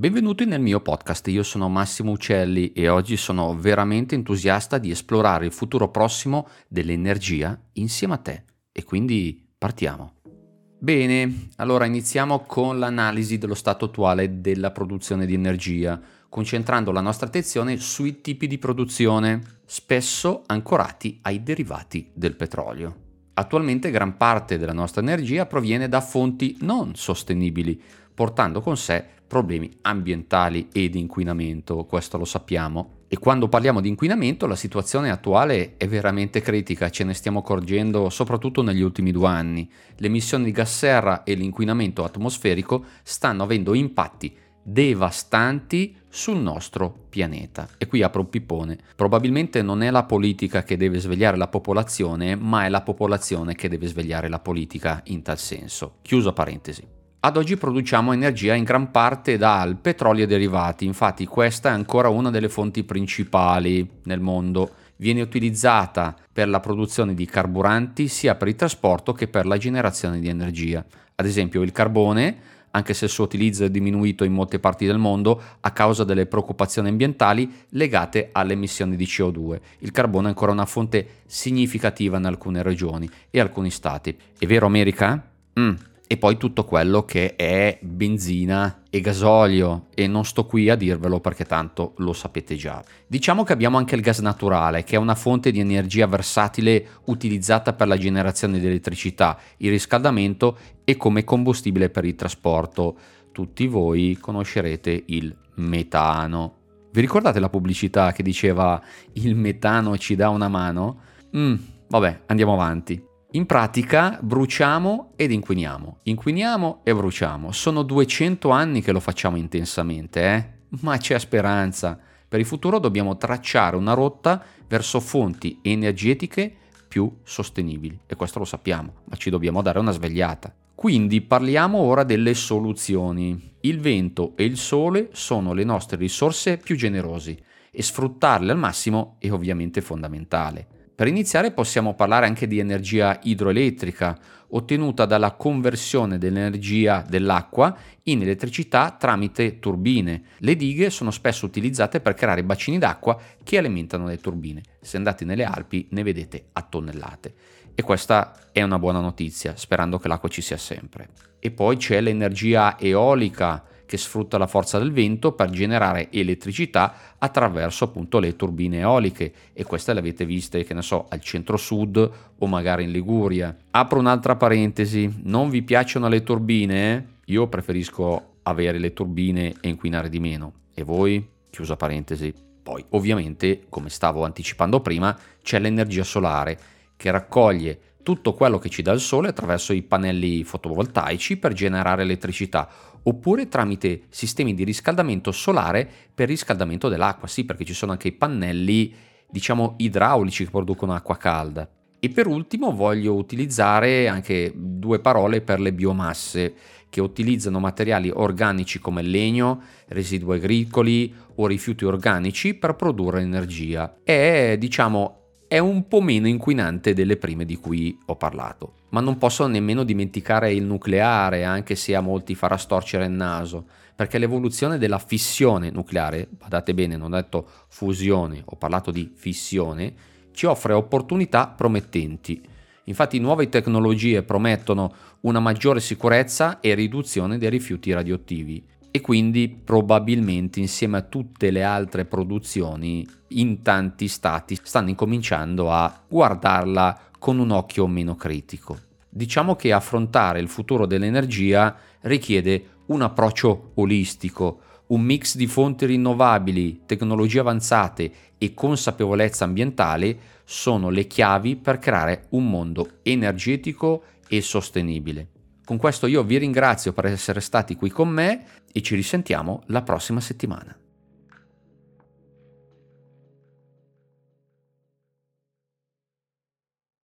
Benvenuti nel mio podcast, io sono Massimo Uccelli e oggi sono veramente entusiasta di esplorare il futuro prossimo dell'energia insieme a te e quindi partiamo. Bene, allora iniziamo con l'analisi dello stato attuale della produzione di energia, concentrando la nostra attenzione sui tipi di produzione, spesso ancorati ai derivati del petrolio. Attualmente gran parte della nostra energia proviene da fonti non sostenibili, portando con sé problemi ambientali e di inquinamento, questo lo sappiamo. E quando parliamo di inquinamento la situazione attuale è veramente critica, ce ne stiamo accorgendo soprattutto negli ultimi due anni. Le emissioni di gas serra e l'inquinamento atmosferico stanno avendo impatti devastanti sul nostro pianeta. E qui apro un pippone. Probabilmente non è la politica che deve svegliare la popolazione, ma è la popolazione che deve svegliare la politica in tal senso. Chiuso parentesi. Ad oggi produciamo energia in gran parte dal petrolio e derivati, infatti questa è ancora una delle fonti principali nel mondo. Viene utilizzata per la produzione di carburanti sia per il trasporto che per la generazione di energia. Ad esempio il carbone, anche se il suo utilizzo è diminuito in molte parti del mondo a causa delle preoccupazioni ambientali legate alle emissioni di CO2. Il carbone è ancora una fonte significativa in alcune regioni e alcuni stati. È vero America? Mm, e poi tutto quello che è benzina e gasolio e non sto qui a dirvelo perché tanto lo sapete già. Diciamo che abbiamo anche il gas naturale che è una fonte di energia versatile utilizzata per la generazione di elettricità, il riscaldamento e come combustibile per il trasporto. Tutti voi conoscerete il metano. Vi ricordate la pubblicità che diceva il metano ci dà una mano? Mm, vabbè, andiamo avanti. In pratica bruciamo ed inquiniamo, inquiniamo e bruciamo. Sono 200 anni che lo facciamo intensamente, eh? ma c'è speranza. Per il futuro dobbiamo tracciare una rotta verso fonti energetiche più sostenibili e questo lo sappiamo, ma ci dobbiamo dare una svegliata. Quindi parliamo ora delle soluzioni. Il vento e il sole sono le nostre risorse più generosi e sfruttarle al massimo è ovviamente fondamentale. Per iniziare possiamo parlare anche di energia idroelettrica, ottenuta dalla conversione dell'energia dell'acqua in elettricità tramite turbine. Le dighe sono spesso utilizzate per creare bacini d'acqua che alimentano le turbine. Se andate nelle Alpi ne vedete a tonnellate. E questa è una buona notizia, sperando che l'acqua ci sia sempre. E poi c'è l'energia eolica che sfrutta la forza del vento per generare elettricità attraverso appunto le turbine eoliche e queste le avete viste che ne so al centro-sud o magari in Liguria. Apro un'altra parentesi, non vi piacciono le turbine? Io preferisco avere le turbine e inquinare di meno. E voi? Chiusa parentesi. Poi ovviamente, come stavo anticipando prima, c'è l'energia solare che raccoglie tutto quello che ci dà il sole attraverso i pannelli fotovoltaici per generare elettricità oppure tramite sistemi di riscaldamento solare per riscaldamento dell'acqua, sì perché ci sono anche i pannelli diciamo idraulici che producono acqua calda. E per ultimo voglio utilizzare anche due parole per le biomasse che utilizzano materiali organici come legno, residui agricoli o rifiuti organici per produrre energia. È diciamo è un po' meno inquinante delle prime di cui ho parlato. Ma non posso nemmeno dimenticare il nucleare, anche se a molti farà storcere il naso, perché l'evoluzione della fissione nucleare, badate bene, non ho detto fusione, ho parlato di fissione, ci offre opportunità promettenti. Infatti nuove tecnologie promettono una maggiore sicurezza e riduzione dei rifiuti radioattivi e quindi probabilmente insieme a tutte le altre produzioni in tanti stati stanno incominciando a guardarla con un occhio meno critico. Diciamo che affrontare il futuro dell'energia richiede un approccio olistico, un mix di fonti rinnovabili, tecnologie avanzate e consapevolezza ambientale sono le chiavi per creare un mondo energetico e sostenibile. Con questo io vi ringrazio per essere stati qui con me e ci risentiamo la prossima settimana.